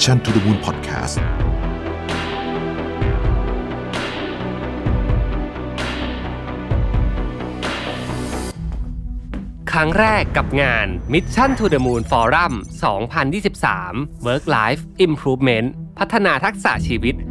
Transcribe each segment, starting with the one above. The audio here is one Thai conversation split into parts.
Mission to the Moon Podcast ครั้งแรกกับงาน Mission to the Moon Forum 2023 Work Life Improvement พัฒนาทักษะชีวิต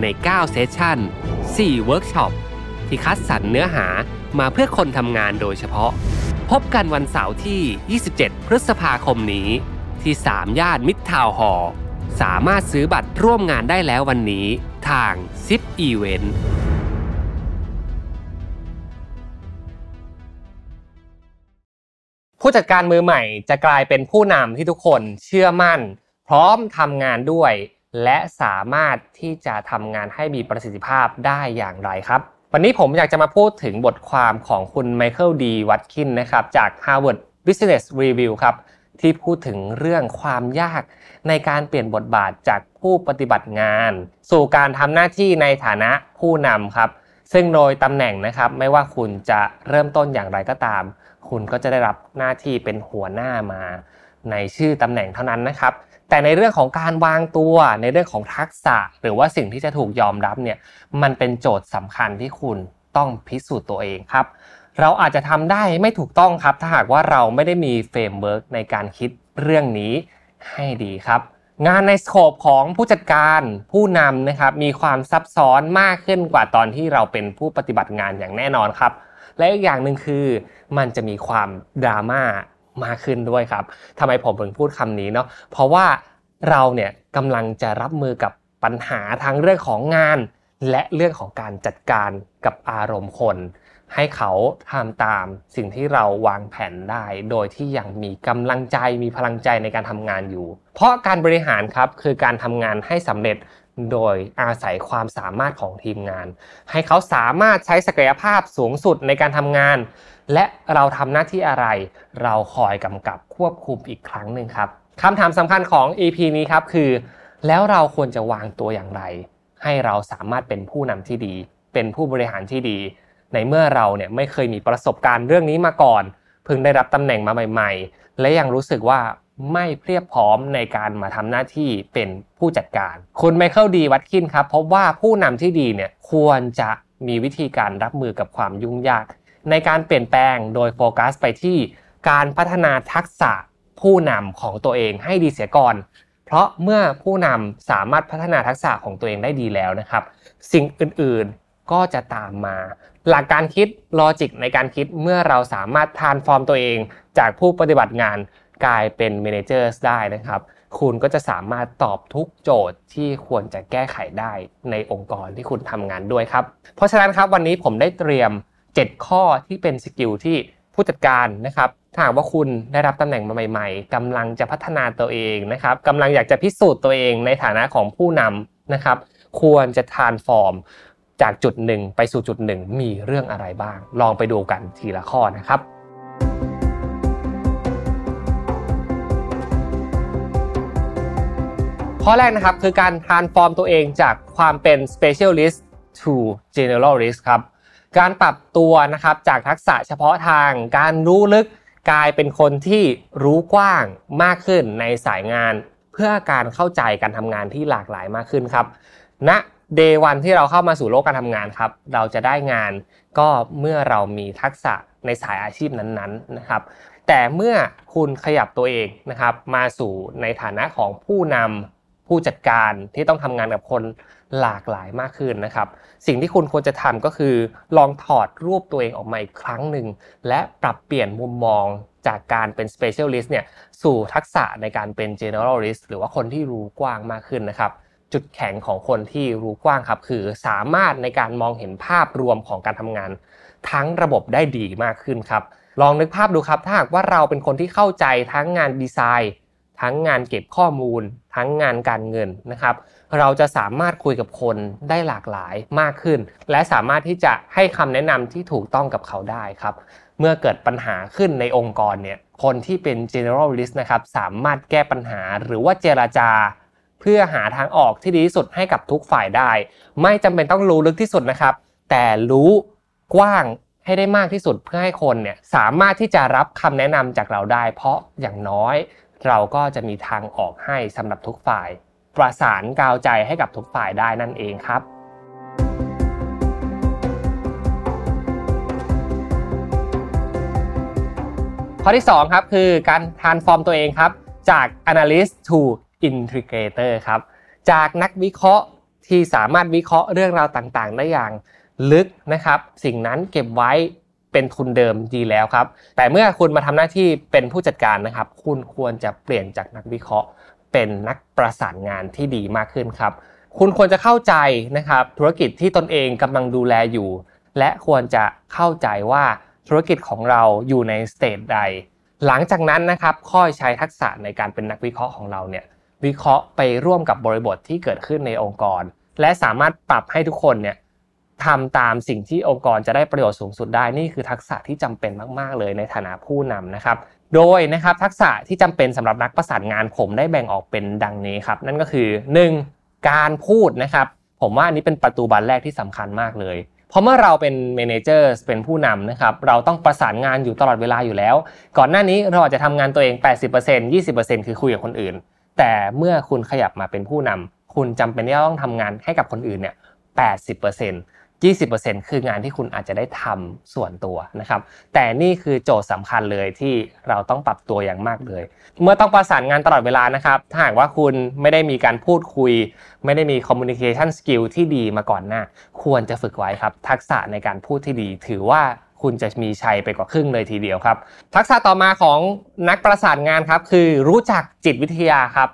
ใน 9 session 4 เวิร์กช็อป ที่คัดสรรเนื้อหามาเพื่อคนทำงานโดยเฉพาะ พบกันวันเสาร์ที่ 27 พฤษภาคมนี้ ที่ 3 ย่านมิตรทาวน์ฮอสามารถซื้อบัตรร่วมงานได้แล้ววันนี้ ทางซิปอีเวนต์ผู้จัดการมือใหม่จะกลายเป็นผู้นำที่ทุกคนเชื่อมั่น พร้อมทำงานด้วย และสามารถที่จะทำงานให้มีประสิทธิภาพได้อย่างไรครับ วันนี้ผมอยากจะมาพูดถึงบทความของคุณไมเคิลดีวัตคินนะครับจาก Harvard Business Review ครับที่พูดถึงเรื่องความยากในการเปลี่ยนบทบาทจากผู้ปฏิบัติงาน สู่การทำหน้าที่ในฐานะผู้นำครับ ซึ่งโดยตำแหน่งนะครับ ไม่ว่าคุณจะเริ่มต้นอย่างไรก็ตาม คุณก็จะได้รับหน้าที่เป็นหัวหน้ามา ในชื่อตำแหน่งเท่านั้นนะครับ แต่ในเรื่องของการวางตัว ในเรื่องของทักษะ หรือว่าสิ่งที่จะถูกยอมรับเนี่ยมันเป็นโจทย์สำคัญที่คุณต้องพิสูจน์ตัวเองครับ เราอาจจะทำได้ไม่ถูกต้องครับ ถ้าหากว่าเราไม่ได้มี framework ในการคิดเรื่องนี้ให้ดีครับ งานใน scope ของผู้จัดการผู้นำนะครับมีความซับซ้อนมากขึ้นกว่าตอนที่เราเป็นผู้ปฏิบัติงานอย่างแน่นอนครับ และอีกอย่างหนึ่งคือ มันจะมีความดราม่า มากขึ้นด้วยครับทำไมผมถึงพูดคำนี้เนาะเพราะว่าเราเนี่ยกำลังจะรับมือกับปัญหาทั้งเรื่องของงาน และเรื่องของการจัดการกับอารมณ์คน ให้เขาทำตามสิ่งที่เราวางแผนได้ โดยที่ยังมีกำลังใจมีพลังใจในการทำงานอยู่ เพราะการบริหารครับคือการทำงานให้สำเร็จ โดยอาศัยความสามารถของทีมงาน ให้เขาสามารถใช้ศักยภาพสูงสุดในการทำงาน และเราทำหน้าที่อะไร เราคอยกำกับควบคุมอีกครั้งหนึ่งครับคำถามสำคัญของ EP นี้ครับคือ แล้วเราควรจะวางตัวอย่างไร ให้เราสามารถเป็นผู้นำที่ดี เป็นผู้บริหารที่ดี ในเมื่อเราเนี่ยไม่เคยมีประสบการณ์เรื่องนี้มาก่อนเพิ่งได้รับตำแหน่งมาใหม่ ๆ และยังรู้สึกว่า ไม่เพียบพร้อมในการมาทำหน้าที่เป็นผู้จัดการ คุณไมเคิลดีวัตคินครับพบว่าผู้นำที่ดีเนี่ยควรจะมีวิธีการรับมือกับความยุ่งยาก ในการเปลี่ยนแปลงโดยโฟกัสไปที่การพัฒนาทักษะผู้นำของตัวเองให้ดีเสียก่อน เพราะเมื่อผู้นำสามารถพัฒนาทักษะของตัวเองได้ดีแล้วนะครับ สิ่งอื่นๆก็จะตามมา หลักการคิด logic ในการคิดเมื่อเราสามารถ transform ตัวเอง จากผู้ปฏิบัติงาน กลายเป็น manager ได้นะครับ คุณก็จะสามารถตอบทุกโจทย์ที่ควรจะแก้ไขได้ในองค์กรที่คุณทำงานด้วยครับ เพราะฉะนั้นครับวันนี้ผมได้เตรียม 7 ข้อที่เป็น skill ที่ผู้จัดการนะครับถ้าหากว่าคุณได้รับตำแหน่งมาใหม่ ๆกำลังจะพัฒนาตัวเองนะครับกำลังอยากจะพิสูจน์ตัวเองในฐานะของผู้นำนะครับ ควรจะ transform จากจุดหนึ่งไปสู่จุดหนึ่งมีเรื่องอะไรบ้าง ลองไปดูกันทีละข้อนะครับ ข้อแรกนะครับคือการ transform ตัวเองจากความเป็น specialist to generalist ครับการปรับตัวนะครับจากทักษะเฉพาะทาง การรู้ลึกกลายเป็นคนที่รู้กว้างมากขึ้นในสายงาน เพื่อการเข้าใจการทำงานที่หลากหลายมากขึ้นครับณ day วันที่เราเข้ามาสู่โลกการทำงานครับ เราจะได้งานก็เมื่อเรามีทักษะในสายอาชีพนั้นๆนะครับแต่เมื่อคุณขยับตัวเองนะครับมาสู่ในฐานะของผู้นำ ผู้จัดการที่ต้องทำงานกับคนหลากหลายมากขึ้นนะครับ สิ่งที่คุณควรจะทำก็คือ ลองถอดรูปตัวเองออกมาอีกครั้งหนึ่ง และปรับเปลี่ยนมุมมองจากการเป็น specialist เนี่ยสู่ทักษะในการเป็น generalist หรือว่าคนที่รู้กว้างมากขึ้นนะครับ จุดแข็งของคนที่รู้กว้างครับ คือสามารถในการมองเห็นภาพรวมของการทำงาน ทั้งระบบได้ดีมากขึ้นครับ ลองนึกภาพดูครับ ถ้าหากว่าเราเป็นคนที่เข้าใจทั้งงานดีไซน์ ทั้งงานเก็บข้อมูล ทั้งงานการเงินนะครับ เราจะสามารถคุยกับคนได้หลากหลายมากขึ้น และสามารถที่จะให้คำแนะนำที่ถูกต้องกับเขาได้ครับเมื่อเกิดปัญหาขึ้นในองค์กรเนี่ยคนที่เป็น generalist นะครับสามารถแก้ปัญหาหรือว่าเจราจา เพื่อหาทางออกที่ดีที่สุดให้กับทุกฝ่ายได้ ไม่จำเป็นต้องรู้ลึกที่สุดนะครับ แต่รู้กว้างให้ได้มากที่สุดเพื่อให้คนเนี่ยสามารถที่จะรับคำแนะนำจากเราได้ เพราะอย่างน้อย เราก็จะมีทางออกให้สำหรับทุกฝ่าย ประสานกาวใจให้กับทุกฝ่ายได้นั่นเองครับข้อที่2ครับคือการ transform ตัวเองครับจาก analyst to integrator ครับจากนักวิเคราะห์ที่สามารถวิเคราะห์เรื่องราวต่างๆ ได้อย่างลึกนะครับ สิ่งนั้นเก็บไว้ เป็นทุนเดิมดีแล้วครับ แต่เมื่อคุณมาทำหน้าที่เป็นผู้จัดการนะครับ คุณควรจะเปลี่ยนจากนักวิเคราะห์ เป็นนักประสานงานที่ดีมากขึ้นครับ คุณควรจะเข้าใจนะครับธุรกิจที่ตนเองกำลังดูแลอยู่ และควรจะเข้าใจว่าธุรกิจของเราอยู่ในสเตจใด หลังจากนั้นนะครับค่อยใช้ทักษะในการเป็นนักวิเคราะห์ของเราเนี่ยวิเคราะห์ไปร่วมกับบริบทที่เกิดขึ้นในองค์กร และสามารถปรับให้ทุกคนเนี่ย ทำตามสิ่งที่องค์กรจะได้ประโยชน์สูงสุดได้นี่คือทักษะที่จำเป็นมาก ๆ เลยในฐานะผู้นำนะครับ โดยนะครับทักษะที่จำเป็นสำหรับนักประสานงานผมได้แบ่งออกเป็นดังนี้ครับ นั่นก็คือ 1. การพูดนะครับ ผมว่าอันนี้เป็นประตูบานแรกที่สำคัญมากเลยเพราะเมื่อเราเป็นเมนเจอร์เป็นผู้นำนะครับเราต้องประสานงานอยู่ตลอดเวลาอยู่แล้ว ก่อนหน้านี้เราอาจจะทำงานตัวเอง 80% 20%คือคุยกับคนอื่น แต่เมื่อคุณขยับมาเป็นผู้นำคุณจำเป็นที่จะต้องทำงานให้กับคนอื่นเนี่ย80% 20%คืองานที่คุณอาจจะได้ทำส่วนตัวนะครับ แต่นี่คือโจทย์สำคัญเลยที่เราต้องปรับตัวอย่างมากเลย เมื่อต้องประสานงานตลอดเวลานะครับ ถ้าหากว่าคุณไม่ได้มีการพูดคุย ไม่ได้มี communication skill ที่ดีมาก่อนหน้า ควรจะฝึกไว้ครับ ทักษะในการพูดที่ดี ถือว่าคุณจะมีชัยไปกว่าครึ่งเลยทีเดียวครับ ทักษะต่อมาของนักประสานงานครับ คือรู้จักจิตวิทยาครับ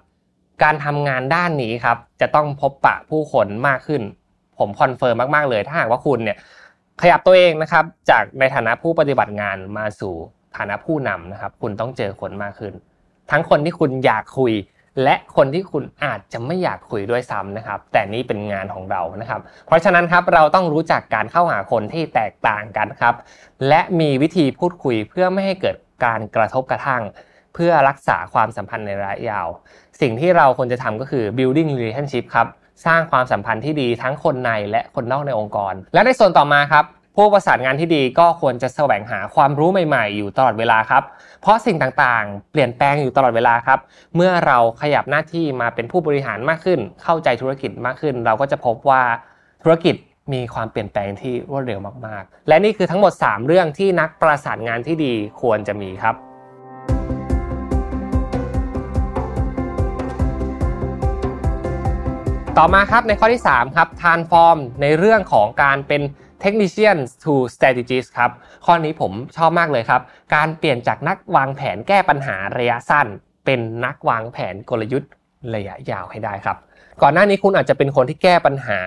การทำงานด้านนี้ครับ จะต้องพบปะผู้คนมากขึ้น ผม confirm มากๆเลย ถ้าหากว่าคุณเนี่ยขยับตัวเองนะครับ จากในฐานะผู้ปฏิบัติงานมาสู่ฐานะผู้นำนะครับ คุณต้องเจอคนมากขึ้น ทั้งคนที่คุณอยากคุย และคนที่คุณอาจจะไม่อยากคุยด้วยซ้ำนะครับ แต่นี่เป็นงานของเรานะครับ เพราะฉะนั้นครับเราต้องรู้จักการเข้าหาคนที่แตกต่างกันครับ และมีวิธีพูดคุยเพื่อไม่ให้เกิดการกระทบกระทั่งเพื่อรักษาความสัมพันธ์ในระยะยาว สิ่งที่เราควรจะทำก็คือ building relationship ครับ สร้างความสัมพันธ์ที่ดีทั้งคนในและคนนอกในองค์กร และในส่วนต่อมาครับผู้ประสานงานที่ดีก็ควรจะแสวงหาความรู้ใหม่ ๆ อยู่ตลอดเวลาครับ เพราะสิ่งต่างๆ เปลี่ยนแปลงอยู่ตลอดเวลาครับ เมื่อเราขยับหน้าที่มาเป็นผู้บริหารมากขึ้น เข้าใจธุรกิจมากขึ้น เราก็จะพบว่าธุรกิจมีความเปลี่ยนแปลงที่รวดเร็วมากๆ และนี่คือทั้งหมด 3 เรื่องที่นักประสานงานที่ดีควรจะมีครับ ต่อมาครับในข้อที่ 3 ครับ transform ในเรื่องของการเป็น technician to strategist ครับ ข้อนี้ผมชอบมากเลยครับ การเปลี่ยนจากนักวางแผนแก้ปัญหาระยะสั้น เป็นนักวางแผนกลยุทธ์ระยะยาวให้ได้ครับ ก่อนหน้านี้คุณอาจจะเป็นคนที่แก้ปัญหา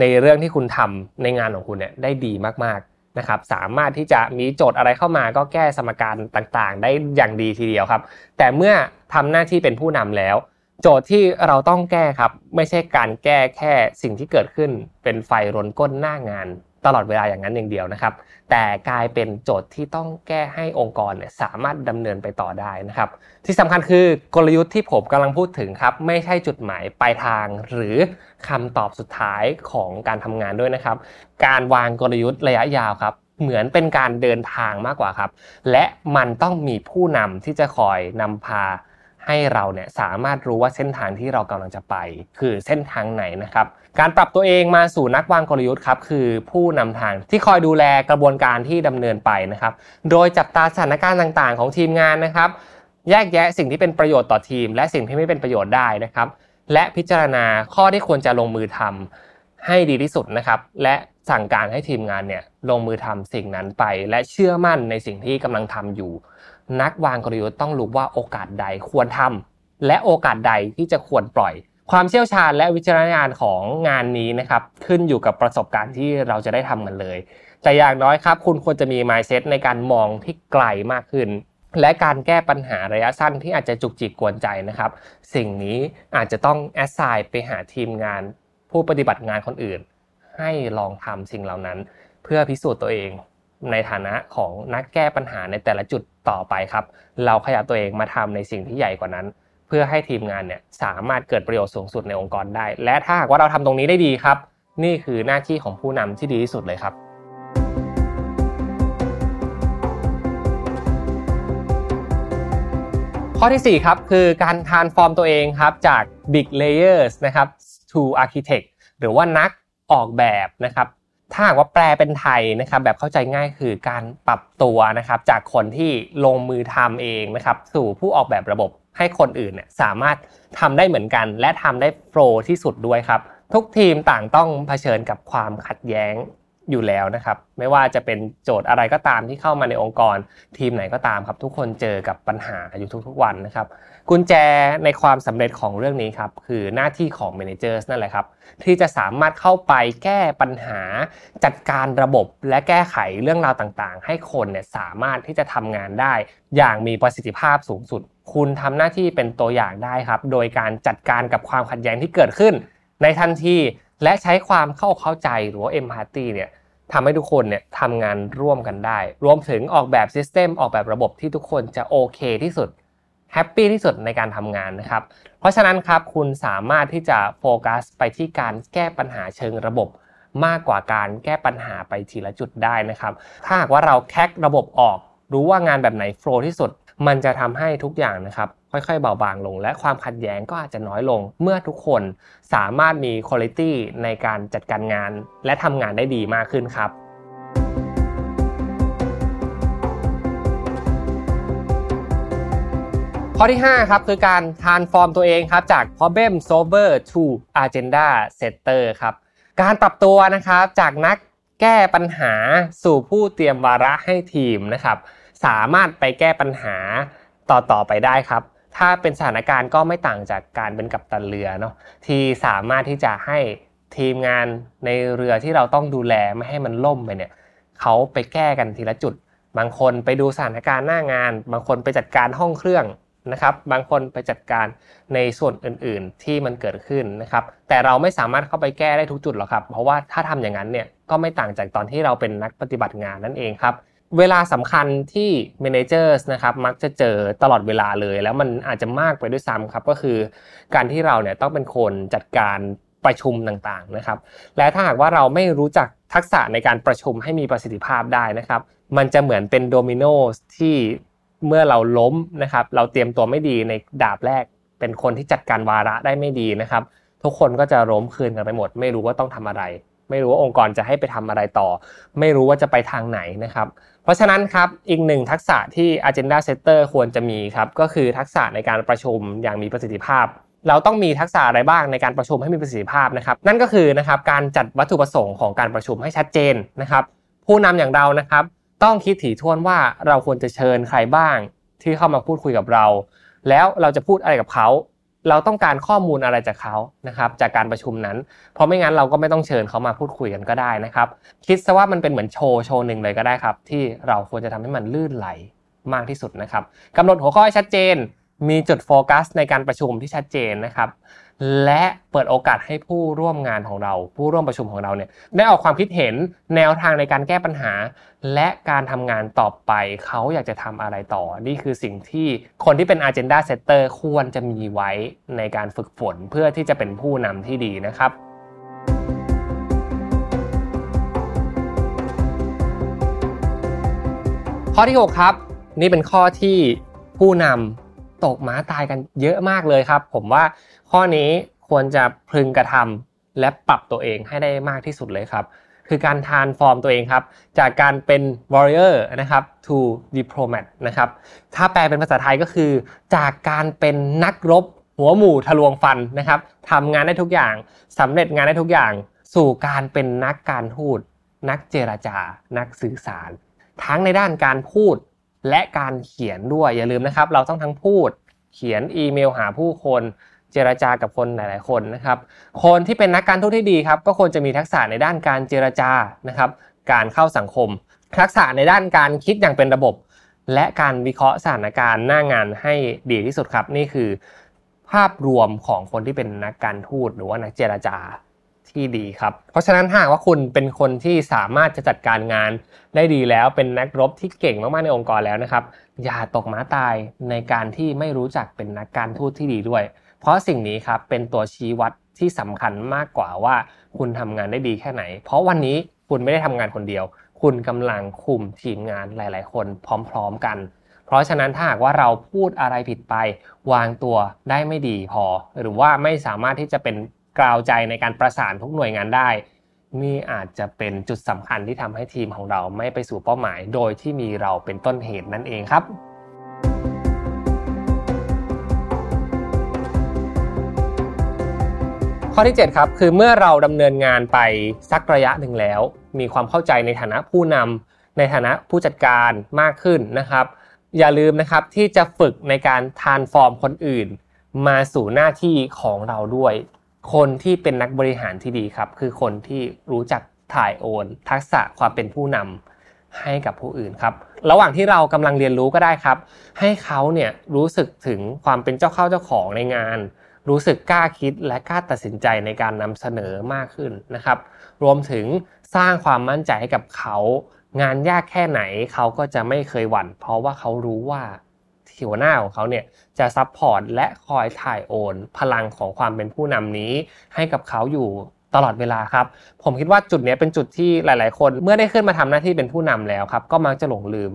ในเรื่องที่คุณทำในงานของคุณเนี่ยได้ดีมากๆนะครับ สามารถที่จะมีโจทย์อะไรเข้ามาก็แก้สมการต่างๆ ได้อย่างดีทีเดียวครับ แต่เมื่อทำหน้าที่เป็นผู้นำแล้ว โจทย์ที่เราต้องแก้ครับ ไม่ใช่การแก้แค่สิ่งที่เกิดขึ้น เป็นไฟรนก้นหน้างาน ตลอดเวลาอย่างนั้นอย่างเดียวนะครับ แต่กลายเป็นโจทย์ที่ต้องแก้ให้องค์กรเนี่ยสามารถดำเนินไปต่อได้นะครับ ที่สำคัญคือกลยุทธ์ที่ผมกำลังพูดถึงครับ ไม่ใช่จุดหมายปลายทาง หรือคำตอบสุดท้ายของการทำงานด้วยนะครับ การวางกลยุทธ์ระยะยาวครับเหมือนเป็นการเดินทางมากกว่าครับ และมันต้องมีผู้นำที่จะคอยนำพา ให้เราเนี่ยสามารถรู้ว่าเส้นทางที่เรากำลังจะไป คือเส้นทางไหนนะครับ การปรับตัวเองมาสู่นักวางกลยุทธ์ครับคือผู้นำทางที่คอยดูแลกระบวนการที่ดำเนินไปนะครับ โดยจับตาสถานการณ์ต่างๆ ของทีมงานนะครับ แยกแยะสิ่งที่เป็นประโยชน์ต่อทีม และสิ่งที่ไม่เป็นประโยชน์ได้นะครับ และพิจารณาข้อที่ควรจะลงมือทำให้ดีที่สุดนะครับ และสั่งการให้ทีมงานเนี่ยลงมือทำสิ่งนั้นไป และเชื่อมั่นในสิ่งที่กำลังทำอยู่ นักวางกลยุทธ์ต้องรู้ว่าโอกาสใดควรทำและโอกาสใดที่จะควรปล่อย ความเชี่ยวชาญและวิจารณญาณของงานนี้นะครับขึ้นอยู่กับประสบการณ์ที่เราจะได้ทำมันเลย แต่อย่างน้อยครับ คุณควรจะมี mindset ในการมองที่ไกลมากขึ้น และการแก้ปัญหาระยะสั้นที่อาจจะจุกจิกกวนใจนะครับ สิ่งนี้อาจจะต้องแอสไซน์ไปหาทีมงาน ผู้ปฏิบัติงานคนอื่น ให้ลองทำสิ่งเหล่านั้น เพื่อพิสูจน์ตัวเอง ในฐานะของนักแก้ปัญหาในแต่ละจุดต่อไปครับ เราขยับตัวเองมาทำในสิ่งที่ใหญ่กว่านั้น เพื่อให้ทีมงานเนี่ยสามารถเกิดประโยชน์สูงสุดในองค์กรได้ และถ้าหากว่าเราทำตรงนี้ได้ดีครับ นี่คือหน้าที่ของผู้นำที่ดีที่สุดเลยครับข้อที่ 4 ครับ คือการทานฟอร์มตัวเองครับจาก big layers นะครับ to architect หรือว่านักออกแบบนะครับ ถ้าหากว่าแปลเป็นไทยนะครับแบบเข้าใจง่ายคือการปรับตัวนะครับจากคนที่ลงมือทำเองนะครับสู่ผู้ออกแบบระบบให้คนอื่นเนี่ยสามารถทำได้เหมือนกัน และทำได้โฟลที่สุดด้วยครับทุกทีมต่างต้องเผชิญกับความขัดแย้ง อยู่แล้วนะครับ ไม่ว่าจะเป็นโจทย์อะไรก็ตามที่เข้ามาในองค์กรทีมไหนก็ตามครับ ทุกคนเจอกับปัญหาอยู่ทุกๆวันนะครับ กุญแจในความสำเร็จของเรื่องนี้ครับ คือหน้าที่ของ managers นั่นแหละครับ ที่จะสามารถเข้าไปแก้ปัญหา จัดการระบบและแก้ไขเรื่องราวต่างๆ ให้คนเนี่ยสามารถที่จะทำงานได้ อย่างมีประสิทธิภาพสูงสุด คุณทำหน้าที่เป็นตัวอย่างได้ครับ โดยการจัดการกับความขัดแย้งที่เกิดขึ้น ในทันที และใช้ความเข้าเข้าใจหรือว่า empathy เนี่ยทำให้ทุกคนเนี่ยทำงานร่วมกันได้ รวมถึงออกแบบ system ออกแบบระบบที่ทุกคนจะโอเคที่สุด happy ที่สุดในการทำงานนะครับ เพราะฉะนั้นครับคุณสามารถที่จะโฟกัสไปที่การแก้ปัญหาเชิงระบบมากกว่าการแก้ปัญหาไปทีละจุดได้นะครับ ถ้าหากว่าเราแคกระบบออก รู้ว่างานแบบไหนโฟล์ที่สุด มันจะทำให้ทุกอย่างนะครับ ค่อยๆเบาบางลง และความขัดแย้งก็อาจจะน้อยลง เมื่อทุกคนสามารถมีคุณภาพในการจัดการงาน และทำงานได้ดีมากขึ้นครับข้อที่5ครับคือการ transform ตัวเองครับจาก problem solver to agenda setter ครับการปรับตัวนะครับจากนักแก้ปัญหาสู่ผู้เตรียมวาระให้ทีมนะครับสามารถไปแก้ปัญหาต่อๆไปได้ครับ ถ้าเป็นสถานการณ์ก็ไม่ต่างจากการเป็นกัปตันเรือเนาะที่สามารถที่จะให้ทีมงานในเรือที่เราต้องดูแลไม่ให้มันล่มไปเนี่ยเขาไปแก้กันทีละจุด บางคนไปดูสถานการณ์หน้างาน บางคนไปจัดการห้องเครื่องนะครับ บางคนไปจัดการในส่วนอื่นๆที่มันเกิดขึ้นนะครับ แต่เราไม่สามารถเข้าไปแก้ได้ทุกจุดหรอกครับ เพราะว่าถ้าทำอย่างนั้นเนี่ยก็ไม่ต่างจากตอนที่เราเป็นนักปฏิบัติงานนั่นเองครับ เวลาสำคัญที่ managers นะครับมักจะเจอตลอดเวลาเลย แล้วมันอาจจะมากไปด้วยซ้ำครับก็คือ การที่เราเนี่ยต้องเป็นคนจัดการประชุมต่างๆนะครับ และถ้าหากว่าเราไม่รู้จักทักษะในการประชุมให้มีประสิทธิภาพได้นะครับ มันจะเหมือนเป็นโดมิโนที่เมื่อเราล้มนะครับ เราเตรียมตัวไม่ดีในดาบแรก เป็นคนที่จัดการวาระได้ไม่ดีนะครับ ทุกคนก็จะล้มคืนกันไปหมด ไม่รู้ว่าต้องทำอะไร ไม่รู้ว่าองค์กรจะให้ไปทำอะไรต่อ ไม่รู้ว่าจะไปทางไหนนะครับ เพราะฉะนั้นครับอีกหนึ่งทักษะที่ agenda setter ควรจะมีครับก็คือทักษะในการประชุมอย่างมีประสิทธิภาพ เราต้องมีทักษะอะไรบ้างในการประชุมให้มีประสิทธิภาพนะครับ นั่นก็คือนะครับการจัดวัตถุประสงค์ของการประชุมให้ชัดเจนนะครับ ผู้นำอย่างเรานะครับ ต้องคิดถี่ถ้วนว่าเราควรจะเชิญใครบ้างที่เข้ามาพูดคุยกับเรา แล้วเราจะพูดอะไรกับเขา เราต้องการข้อมูลอะไรจากเขานะครับจากการประชุมนั้น เพราะไม่งั้นเราก็ไม่ต้องเชิญเขามาพูดคุยกันก็ได้นะครับ คิดซะว่ามันเป็นเหมือนโชว์โชว์หนึ่งเลยก็ได้ครับ ที่เราควรจะทำให้มันลื่นไหลมากที่สุดนะครับกำหนดหัวข้อให้ชัดเจน มีจุดโฟกัสในการประชุมที่ชัดเจนนะครับ และเปิดโอกาสให้ผู้ร่วมงานของเรา ผู้ร่วมประชุมของเราเนี่ยได้ออกความคิดเห็นแนวทางในการแก้ปัญหา และการทำงานต่อไปเขาอยากจะทำอะไรต่อ นี่คือสิ่งที่คนที่เป็น agenda setter ควรจะมีไว้ในการฝึกฝนเพื่อที่จะเป็นผู้นำที่ดีนะครับข้อที่ 6 ครับ นี่เป็นข้อที่ผู้นำ ตกม้าตายกันเยอะมากเลยครับ ผมว่าข้อนี้ควรจะพึงกระทำและปรับตัวเองให้ได้มากที่สุดเลยครับ คือการทานฟอร์มตัวเองครับ จากการเป็น warrior นะครับ to diplomat นะครับ ถ้าแปลเป็นภาษาไทยก็คือ จากการเป็นนักรบหัวหมู่ทะลวงฟันนะครับทำงานได้ทุกอย่างสำเร็จงานได้ทุกอย่าง สู่การเป็นนักการทูตนักเจรจา นักสื่อสาร ทั้งในด้านการพูด และการเขียนด้วยอย่าลืมนะครับ เราต้องทั้งพูดเขียนอีเมลหาผู้คนเจรจากับคนหลาย ๆ คนนะครับ คนที่เป็นนักการทูตที่ดีครับ ก็ควรจะมีทักษะในด้านการเจรจานะครับ การเข้าสังคม ทักษะในด้านการคิดอย่างเป็นระบบ และการวิเคราะห์สถานการณ์หน้างานให้ดีที่สุดครับ นี่คือ ภาพรวมของคนที่เป็นนักการทูตหรือว่านักเจรจา ที่ดีครับ เพราะฉะนั้นหากว่าคุณเป็นคนที่สามารถจะจัดการงานได้ดีแล้วเป็นนักรบที่เก่งมากๆในองค์กรแล้วนะครับ อย่าตกม้าตายในการที่ไม่รู้จักเป็นนักการทูตที่ดีด้วย เพราะสิ่งนี้ครับเป็นตัวชี้วัดที่สำคัญมากกว่าว่าคุณทำงานได้ดีแค่ไหน เพราะวันนี้คุณไม่ได้ทำงานคนเดียว คุณกำลังคุมทีมงานหลาย ๆ คนพร้อม ๆ กันเพราะฉะนั้นถ้าหากว่าเราพูดอะไรผิดไป วางตัวได้ไม่ดีพอ หรือว่าไม่สามารถที่จะเป็น กล่าวใจในการประสานทุกหน่วยงานได้นี่อาจจะเป็นจุดสำคัญที่ทำให้ทีมของเราไม่ไปสู่เป้าหมาย โดยที่มีเราเป็นต้นเหตุนั่นเองครับข้อที่ 7 ครับ คือเมื่อเราดำเนินงานไปสักระยะหนึ่งแล้ว มีความเข้าใจในฐานะผู้นำในฐานะผู้จัดการมากขึ้นนะครับ อย่าลืมนะครับที่จะฝึกในการทานฟอร์มคนอื่น มาสู่หน้าที่ของเราด้วย คนที่เป็นนักบริหารที่ดีครับ คือคนที่รู้จักถ่ายโอน ทักษะความเป็นผู้นำให้กับผู้อื่นครับ ระหว่างที่เรากำลังเรียนรู้ก็ได้ครับ ให้เขาเนี่ยรู้สึกถึงความเป็นเจ้าเข้าเจ้าของในงาน รู้สึกกล้าคิดและกล้าตัดสินใจในการนำเสนอมากขึ้นนะครับ รวมถึงสร้างความมั่นใจให้กับเขา งานยากแค่ไหนเขาก็จะไม่เคยหวั่น เพราะว่าเขารู้ว่า หัวหน้าของเขาเนี่ยจะ support และคอยถ่ายโอน พลังของความเป็นผู้นำนี้ ให้กับเขาอยู่ตลอดเวลาครับ ผมคิดว่าจุดนี้เป็นจุดที่หลาย ๆ คนเมื่อได้ขึ้นมาทำหน้าที่เป็นผู้นำแล้วครับ ก็มักจะหลงลืม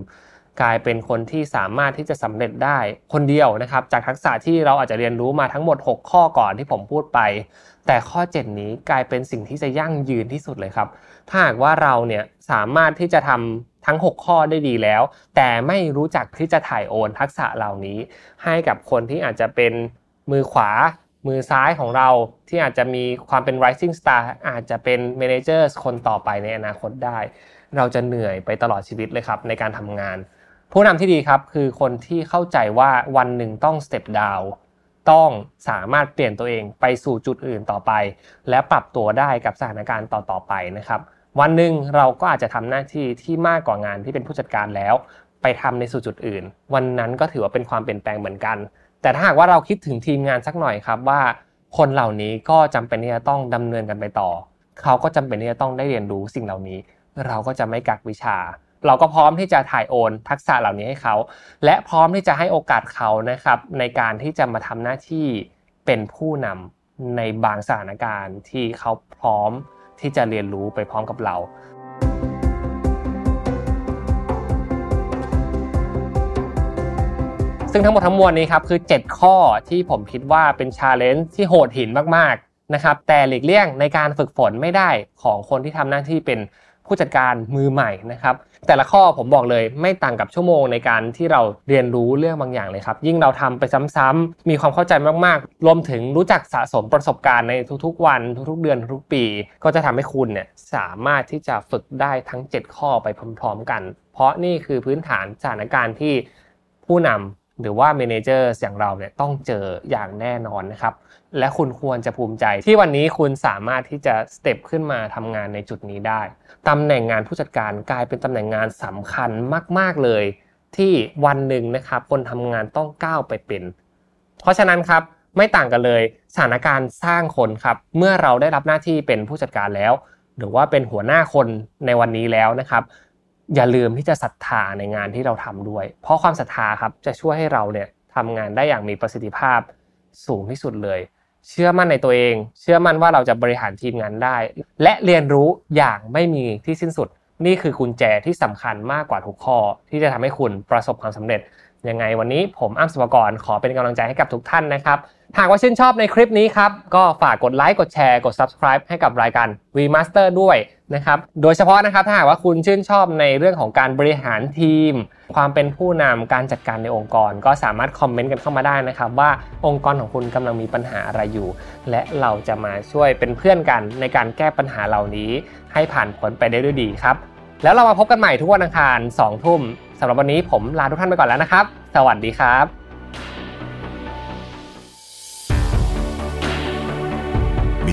กลายเป็นคนที่สามารถที่จะสำเร็จได้คนเดียวนะครับ จากทักษะที่เราอาจจะเรียนรู้มาทั้งหมด 6 ข้อก่อนที่ผมพูดไป แต่ข้อ 7 นี้กลายเป็นสิ่งที่จะยั่งยืนที่สุดเลยครับ ถ้าหากว่าเราเนี่ยสามารถที่จะทำทั้ง 6 ข้อได้ดีแล้ว แต่ไม่รู้จักที่จะถ่ายโอนทักษะเหล่านี้ ให้กับคนที่อาจจะเป็นมือขวามือซ้ายของเราที่อาจจะมีความเป็น rising star อาจจะเป็น manager คนต่อไปในอนาคตได้ เราจะเหนื่อยไปตลอดชีวิตเลยครับในการทำงาน ผู้นำที่ดีครับคือคนที่เข้าใจว่าวันหนึ่งต้อง step down ต้องสามารถเปลี่ยนตัวเองไปสู่จุดอื่นต่อไป และปรับตัวได้กับสถานการณ์ต่อๆไปนะครับ วันหนึ่งเราก็อาจจะทำหน้าที่ที่มากกว่างานที่เป็นผู้จัดการแล้ว ไปทำในสู่จุดอื่น วันนั้นก็ถือว่าเป็นความเปลี่ยนแปลงเหมือนกัน แต่ถ้าหากว่าเราคิดถึงทีมงานสักหน่อยครับว่า คนเหล่านี้ก็จำเป็นที่จะต้องดำเนินกันไปต่อ เขาก็จำเป็นที่จะต้องได้เรียนรู้สิ่งเหล่านี้ เราก็จะไม่กักวิชา เราก็พร้อมที่จะถ่ายโอนทักษะเหล่านี้ให้เขา และพร้อมที่จะให้โอกาสเขานะครับในการที่จะมาทำหน้าที่เป็นผู้นำในบางสถานการณ์ที่เขาพร้อมที่จะเรียนรู้ไปพร้อมกับเรา ซึ่งทั้งหมดทั้งมวลนี้ครับคือ 7 ข้อที่ผมคิดว่าเป็นชาเลนจ์ที่โหดหินมากๆนะครับแต่หลีกเลี่ยงในการฝึกฝนไม่ได้ของคนที่ทำหน้าที่เป็น ผู้จัดการมือใหม่นะครับ แต่ละข้อผมบอกเลยไม่ต่างกับชั่วโมงในการที่เราเรียนรู้เรื่องบางอย่างเลยครับ ยิ่งเราทำไปซ้ำๆมีความเข้าใจมากๆ รวมถึงรู้จักสะสมประสบการณ์ในทุกๆ วัน ทุกๆ เดือนทุกปี ก็จะทำให้คุณเนี่ยสามารถที่จะฝึกได้ทั้ง 7 ข้อไปพร้อมๆ กัน เพราะนี่คือพื้นฐานสถานการณ์ที่ผู้นำหรือว่าเมนเจอร์อย่างเราเนี่ยต้องเจออย่างแน่นอนนะครับ และคุณควรจะภูมิใจ ที่วันนี้คุณสามารถที่จะสเต็ปขึ้นมาทำงานในจุดนี้ได้ตำแหน่งงานผู้จัดการกลายเป็นตำแหน่งงานสำคัญมาก ๆเลย ที่วันหนึ่งนะครับคนทำงานต้องก้าวไปเป็น เพราะฉะนั้นครับไม่ต่างกันเลยสถานการณ์สร้างคนครับ เมื่อเราได้รับหน้าที่เป็นผู้จัดการแล้ว หรือว่าเป็นหัวหน้าคนในวันนี้แล้วนะครับ อย่าลืมที่จะศรัทธาในงานที่เราทำด้วย เพราะความศรัทธาครับจะช่วยให้เราเนี่ยทำงานได้อย่างมีประสิทธิภาพสูงที่สุดเลย เชื่อมั่นในตัวเอง เชื่อมั่นว่าเราจะบริหารทีมงานได้ และเรียนรู้อย่างไม่มีที่สิ้นสุด นี่คือกุญแจที่สำคัญมากกว่าทุกข้อ ที่จะทำให้คุณประสบความสำเร็จยังไงวันนี้ผมอ้ำสุภกรขอเป็นกำลังใจให้กับทุกท่านนะครับ หากว่าชื่นชอบในคลิปนี้ครับ ก็ฝากกดไลค์กดแชร์กด subscribe ให้กับรายการ VMaster ด้วยนะครับ โดยเฉพาะนะครับถ้าหากว่าคุณชื่นชอบในเรื่องของการบริหารทีม ความเป็นผู้นำการจัดการในองค์กร ก็สามารถคอมเมนต์กันเข้ามาได้นะครับ ว่าองค์กรของคุณกำลังมีปัญหาอะไรอยู่ และเราจะมาช่วยเป็นเพื่อนกันในการแก้ปัญหาเหล่านี้ ให้ผ่านพ้นไปได้ด้วยดีครับ แล้วเรามาพบกันใหม่ทุกวันอังคาร2ทุ่มสำหรับวันนี้ผมลาทุกท่านไปก่อนแล้วนะครับ สวัสดีครับ